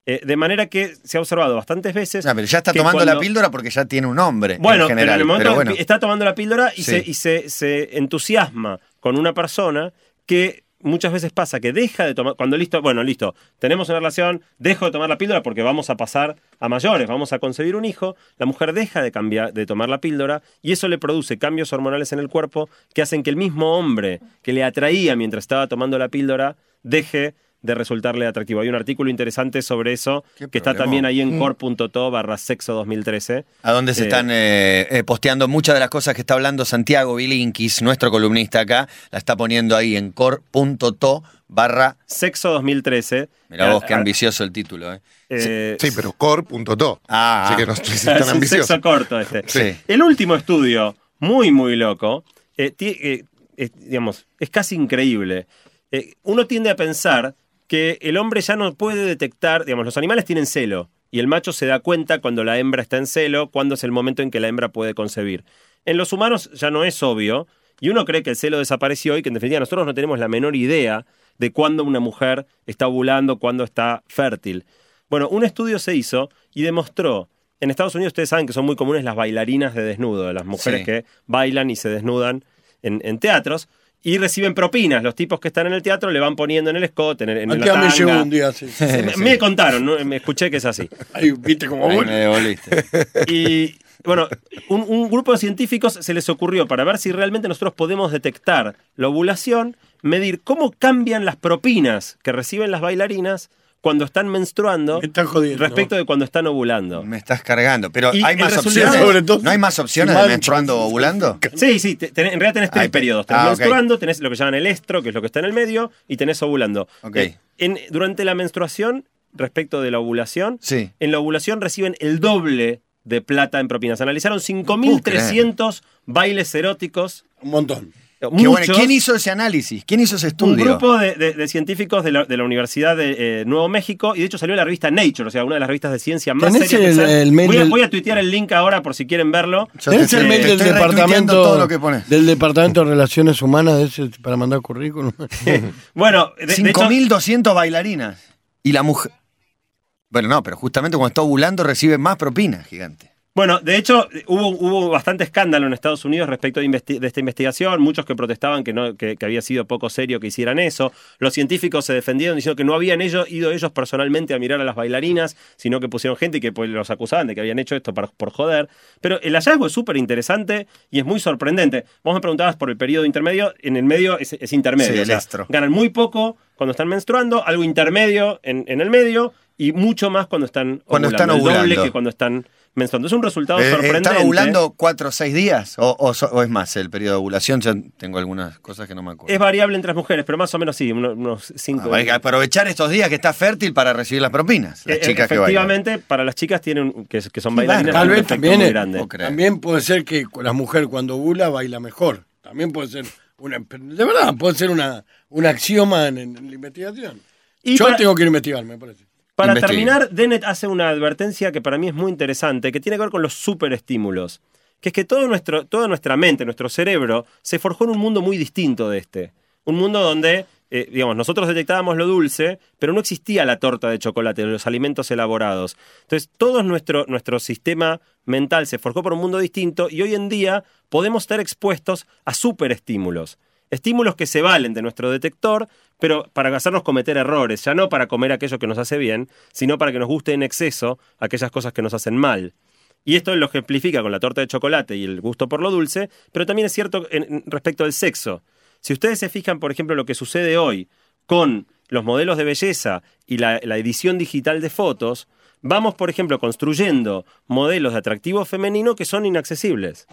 Eh, de manera que se ha observado bastantes veces. Ah, pero ya está tomando la píldora porque ya tiene un nombre. bueno, en general. pero en el momento bueno. está tomando la píldora y, Sí. se, y se, se entusiasma con una persona que muchas veces pasa que deja de tomar, cuando listo, bueno, listo, tenemos una relación, dejo de tomar la píldora porque vamos a pasar a mayores, vamos a concebir un hijo, la mujer deja de cambiar, de tomar la píldora y eso le produce cambios hormonales en el cuerpo que hacen que el mismo hombre que le atraía mientras estaba tomando la píldora deje de resultarle atractivo. Hay un artículo interesante sobre eso que está también ahí en core.to barra sexo 2013. A donde se Eh, están eh, eh, posteando muchas de las cosas que está hablando Santiago Bilinkis, nuestro columnista acá, la está poniendo ahí en core.to barra. Sexo 2013. Mirá vos, Ah, qué ah, ambicioso el título, ¿eh? eh, Sí, pero core.to. Ah, Así que ah. no [laughs] es tan un ambicioso. sexo corto este. Sí. El último estudio, muy, muy loco, eh, eh, eh, digamos, es casi increíble. Eh, uno tiende a pensar que el hombre ya no puede detectar, digamos, los animales tienen celo y el macho se da cuenta cuando la hembra está en celo, cuando es el momento en que la hembra puede concebir. En los humanos ya no es obvio y uno cree que el celo desapareció y que en definitiva nosotros no tenemos la menor idea de cuándo una mujer está ovulando, cuándo está fértil. Bueno, un estudio se hizo y demostró, en Estados Unidos ustedes saben que son muy comunes las bailarinas de desnudo, las mujeres Sí. que bailan y se desnudan en, en teatros y reciben propinas. Los tipos que están en el teatro le van poniendo en el escote, en, el- en la me tanga. llegó un día así. Me, [laughs] me contaron, ¿no? me escuché que es así. Ahí, viste como Ahí me devolviste. [laughs] Y bueno, un, un grupo de científicos se les ocurrió para ver si realmente nosotros podemos detectar la ovulación, medir cómo cambian las propinas que reciben las bailarinas cuando están menstruando Me estás jodiendo. respecto de cuando están ovulando. Me estás cargando. Pero Y hay el más resultado- opciones. Sobre todo- ¿No hay más opciones de menstruando o ovulando? Sí, sí, te- tenés- en realidad tenés tres Ay, pe- periodos. Tenés ah, ok. menstruando, tenés lo que llaman el estro, que es lo que está en el medio, y tenés ovulando. Ok. Eh, en- durante la menstruación, respecto de la ovulación, Sí. en la ovulación reciben el doble de plata en propinas. Analizaron 5.300 bailes eróticos. Un montón. Muchos, bueno. ¿Quién hizo ese análisis? ¿Quién hizo ese Un estudio? grupo de, de- de científicos de la, de la Universidad de eh, Nuevo México y de hecho salió en la revista Nature, o sea, una de las revistas de ciencia más ¿Tenés serias. que el- sean. el mail voy, a, del- voy a tuitear el link ahora por si quieren verlo. ¿Tenés te- el mail del departamento, todo lo que pones. del departamento de Relaciones Humanas ese para mandar currículum? [laughs] Bueno, de, de hecho, 5.200 bailarinas. Y la mujer. Bueno, no, pero justamente cuando está ovulando recibe más propinas, gigante. Bueno, de hecho, hubo, hubo bastante escándalo en Estados Unidos respecto de, investi- de esta investigación. Muchos que protestaban que, no, que, que había sido poco serio que hicieran eso. Los científicos se defendieron diciendo que no habían ellos, ido ellos personalmente a mirar a las bailarinas, sino que pusieron gente y que pues, los acusaban de que habían hecho esto para- por joder. Pero el hallazgo es súper interesante y es muy sorprendente. Vos me preguntabas por el periodo intermedio. En el medio es, es intermedio. Sí, o el sea, estro. ganan muy poco cuando están menstruando, algo intermedio en, en el medio y mucho más cuando están Cuando están el doble ovulando. que cuando están menstruando. Es un resultado Eh, sorprendente. ¿Están ovulando cuatro o seis días? ¿O, o so- o es más el periodo de ovulación? Yo tengo algunas cosas que no me acuerdo. Es variable entre las mujeres, pero más o menos sí, unos, cinco. Ah, hay que aprovechar estos días que está fértil para recibir las propinas. Las Eh, chicas que bailan. efectivamente, para las chicas tienen que, que son Sí, bailarinas tal vez también muy grande. puede ser que la mujer cuando ovula baila mejor. También puede ser una. De verdad, puede ser una, un axioma en, en la investigación. Y Yo para- tengo que ir a investigar, me parece. Para Investigue. terminar, Dennett hace una advertencia que para mí es muy interesante, que tiene que ver con los superestímulos. Que es que todo nuestro, toda nuestra mente, nuestro cerebro, se forjó en un mundo muy distinto de este. Un mundo donde eh, digamos, nosotros detectábamos lo dulce, pero no existía la torta de chocolate, los alimentos elaborados. Entonces, todo nuestro, nuestro sistema mental se forjó por un mundo distinto y hoy en día podemos estar expuestos a superestímulos. Estímulos que se valen de nuestro detector, pero para hacernos cometer errores, ya no para comer aquello que nos hace bien, sino para que nos guste en exceso aquellas cosas que nos hacen mal. Y esto lo ejemplifica con la torta de chocolate y el gusto por lo dulce, pero también es cierto respecto al sexo. Si ustedes se fijan, por ejemplo, lo que sucede hoy con los modelos de belleza y la, la edición digital de fotos, vamos, por ejemplo, construyendo modelos de atractivo femenino que son inaccesibles.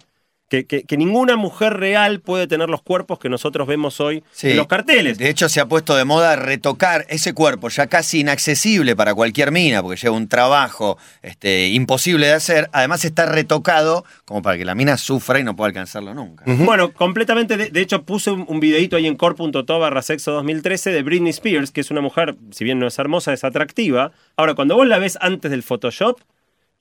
Que, que- que ninguna mujer real puede tener los cuerpos que nosotros vemos hoy Sí. en los carteles. De hecho, se ha puesto de moda retocar ese cuerpo ya casi inaccesible para cualquier mina, porque lleva un trabajo este, imposible de hacer. Además, está retocado como para que la mina sufra y no pueda alcanzarlo nunca. Bueno, completamente. De, de hecho, puse un, un videito ahí en core.to barra sexo 2013 de Britney Spears, que es una mujer, si bien no es hermosa, es atractiva. Ahora, cuando vos la ves antes del Photoshop,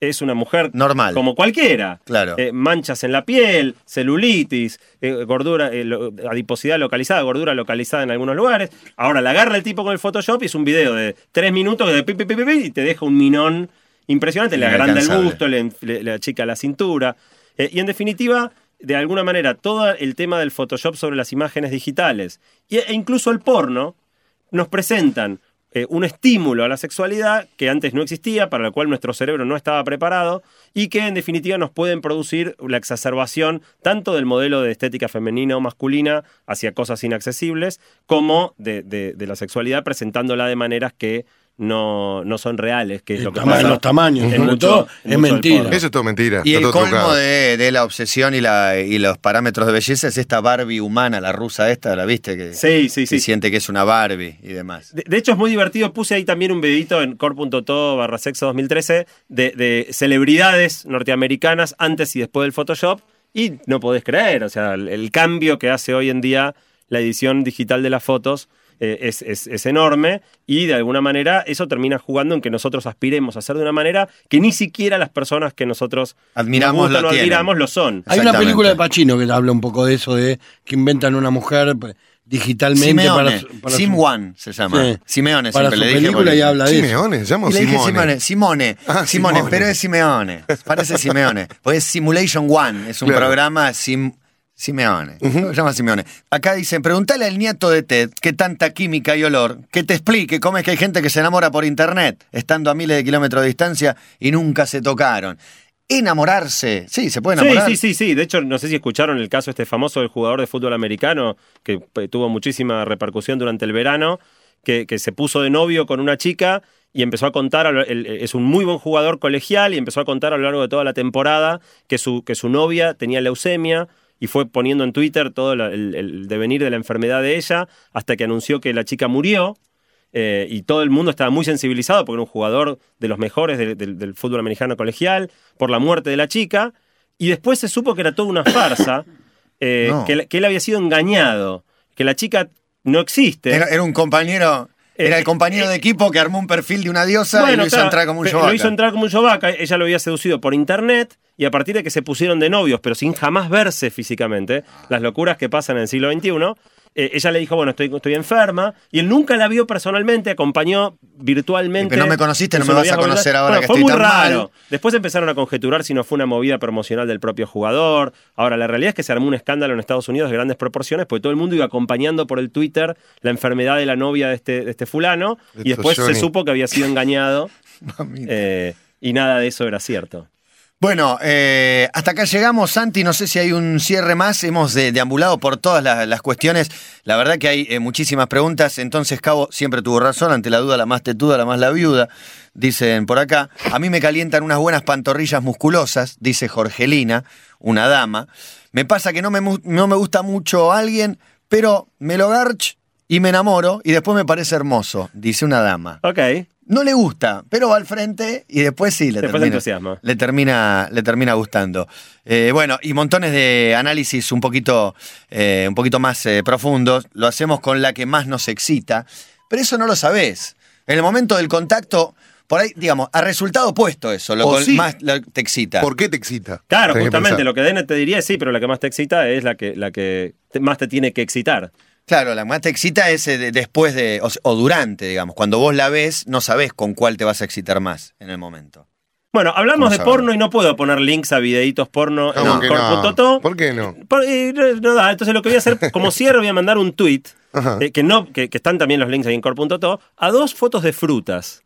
es una mujer Normal. como cualquiera. Claro. Eh, manchas en la piel, celulitis, eh, gordura, eh, lo- adiposidad localizada, gordura localizada en algunos lugares. Ahora la agarra el tipo con el Photoshop y es un video de tres minutos de pi, pi, pi, y te deja un minón impresionante. Le agranda el busto, le, le- le achica la cintura. Eh, y en definitiva, de alguna manera, todo el tema del Photoshop sobre las imágenes digitales e incluso el porno nos presentan eh, un estímulo a la sexualidad que antes no existía, para el cual nuestro cerebro no estaba preparado y que en definitiva nos pueden producir la exacerbación tanto del modelo de estética femenina o masculina hacia cosas inaccesibles como de, de- de la sexualidad presentándola de maneras que no, no son reales, que es El lo que tama- pasa los tamaños, mucho- todo, es mucho mentira. Eso es todo mentira. Y el todo colmo de, de la obsesión y, la, y los parámetros de belleza es esta Barbie humana, la rusa esta, ¿la viste? Que, Sí, sí, que sí. siente que es una Barbie y demás. De, de hecho, es muy divertido. Puse ahí también un videito en core.to barra sexo 2013 de, de celebridades norteamericanas antes y después del Photoshop. Y no podés creer, o sea, el, el cambio que hace hoy en día la edición digital de las fotos eh, es, es- es enorme. Y de alguna manera eso termina jugando en que nosotros aspiremos a hacer de una manera que ni siquiera las personas que nosotros Admiramos nos gustan lo o tienen. admiramos lo son. Hay una película de Pacino que habla un poco de eso, de que inventan una mujer digitalmente Simeone, para, para Sim su- One se llama. Sí. Simeone para su le dije. película y habla de eso. Simeone, se llama Y le dije Simone. Simone, Simone, Ah, Simone, Simone. pero es Simeone, parece Simeone, pues es Simulation One, es un Claro. programa sim, Simeone, se llama Simeone. Acá dicen, preguntale al nieto de Ted qué tanta química y olor, que te explique cómo es que hay gente que se enamora por internet, estando a miles de kilómetros de distancia y nunca se tocaron. Enamorarse, sí, se puede Sí, enamorar. sí, sí, sí. De hecho, no sé si escucharon el caso este famoso del jugador de fútbol americano que eh, tuvo muchísima repercusión durante el verano, que, que se puso de novio con una chica y empezó a contar, el- es un muy buen jugador colegial y empezó a contar a lo largo de toda la temporada que su, que su novia tenía leucemia y fue poniendo en Twitter todo la- el, el devenir de la enfermedad de ella hasta que anunció que la chica murió. eh, y todo el mundo estaba muy sensibilizado porque era un jugador de los mejores del- del- del fútbol americano colegial por la muerte de la chica. Y después se supo que era toda una farsa, [coughs] eh, No. que, él había sido engañado, que la chica no existe. Era, era un compañero, era el Eh, compañero eh, de equipo que armó un perfil de una diosa y lo hizo claro, entrar como un pe- Lo yovaca. hizo entrar como un yovaca. Ella lo había seducido por internet y a partir de que se pusieron de novios, pero sin jamás verse físicamente, las locuras que pasan en el siglo XXI, eh, ella le dijo, bueno, estoy, estoy enferma, y él nunca la vio personalmente, acompañó virtualmente. Pero no me conociste, no me vas a conocer ahora Bueno, que fue estoy muy tan raro. mal. Después empezaron a conjeturar si no fue una movida promocional del propio jugador. Ahora, la realidad es que se armó un escándalo en Estados Unidos de grandes proporciones, porque todo el mundo iba acompañando por el Twitter la enfermedad de la novia de este, de este fulano, y después se supo que había sido engañado. [laughs] Eh, y nada de eso era cierto. Bueno, eh, hasta acá llegamos, Santi. No sé si hay un cierre más. Hemos de- deambulado por todas las, cuestiones. La verdad que hay eh, muchísimas preguntas. Entonces, Cabo siempre tuvo razón. Ante la duda, la más tetuda, la más la viuda. Dicen por acá. A mí me calientan unas buenas pantorrillas musculosas, dice Jorgelina, una dama. Me pasa que no me, no me gusta mucho alguien, pero me lo garch y me enamoro y después me parece hermoso, dice una dama. Ok. No le gusta, pero va al frente y después sí le Después termina, le termina, le termina gustando. Eh, bueno, y montones de análisis un poquito, eh, un poquito más eh, profundos. Lo hacemos con la que más nos excita, pero eso no lo sabés. En el momento del contacto, por ahí, digamos, a resultado opuesto eso, lo que sí. más lo- te excita. ¿Por qué te excita? Claro, Tenés justamente lo que Dene te diría sí, pero la que más te excita es la que, la que te- más te tiene que excitar. Claro, la que más te excita es eh, de- después de, o, o durante, digamos. Cuando vos la ves, no sabés con cuál te vas a excitar más en el momento. Bueno, hablamos ¿Cómo de porno y no puedo poner links a videitos porno ¿Cómo en core.to. no? ¿Por qué no? Por- eh, no, no da. Entonces lo que voy a hacer, [laughs] como cierre, voy a mandar un tweet, eh, que, no, que, que están también los links ahí en core.to, a dos fotos de frutas.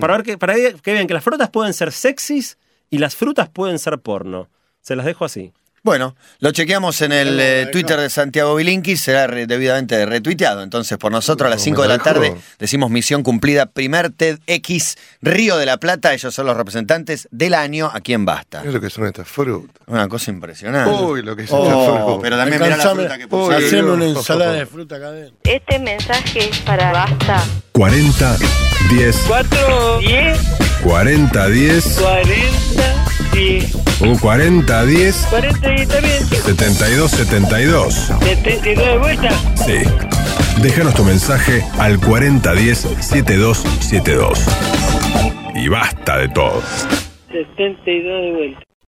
Para ver que, para que vean que las frutas pueden ser sexys y las frutas pueden ser porno. Se las dejo así. Bueno, lo chequeamos en el eh, Twitter de Santiago Bilinqui, será re- debidamente retuiteado. Entonces, por nosotros a las No, 5 me de la tarde decimos misión cumplida, primer TEDx Río de la Plata. Ellos son los representantes del año aquí en Basta. Es lo que son estas frutas. Una cosa impresionante. Uy, lo que es Oh, esta fruta. pero también mirá la fruta que Dios. una ensalada de fruta acá adentro. Este mensaje es para Basta. 40 10 4, 10, 40 10 40, 10. o 40 10 40 y está bien. 72 72. 72 de vuelta. Sí. Déjanos tu mensaje al 40 10 7272. Y basta de todo. 72 de vuelta.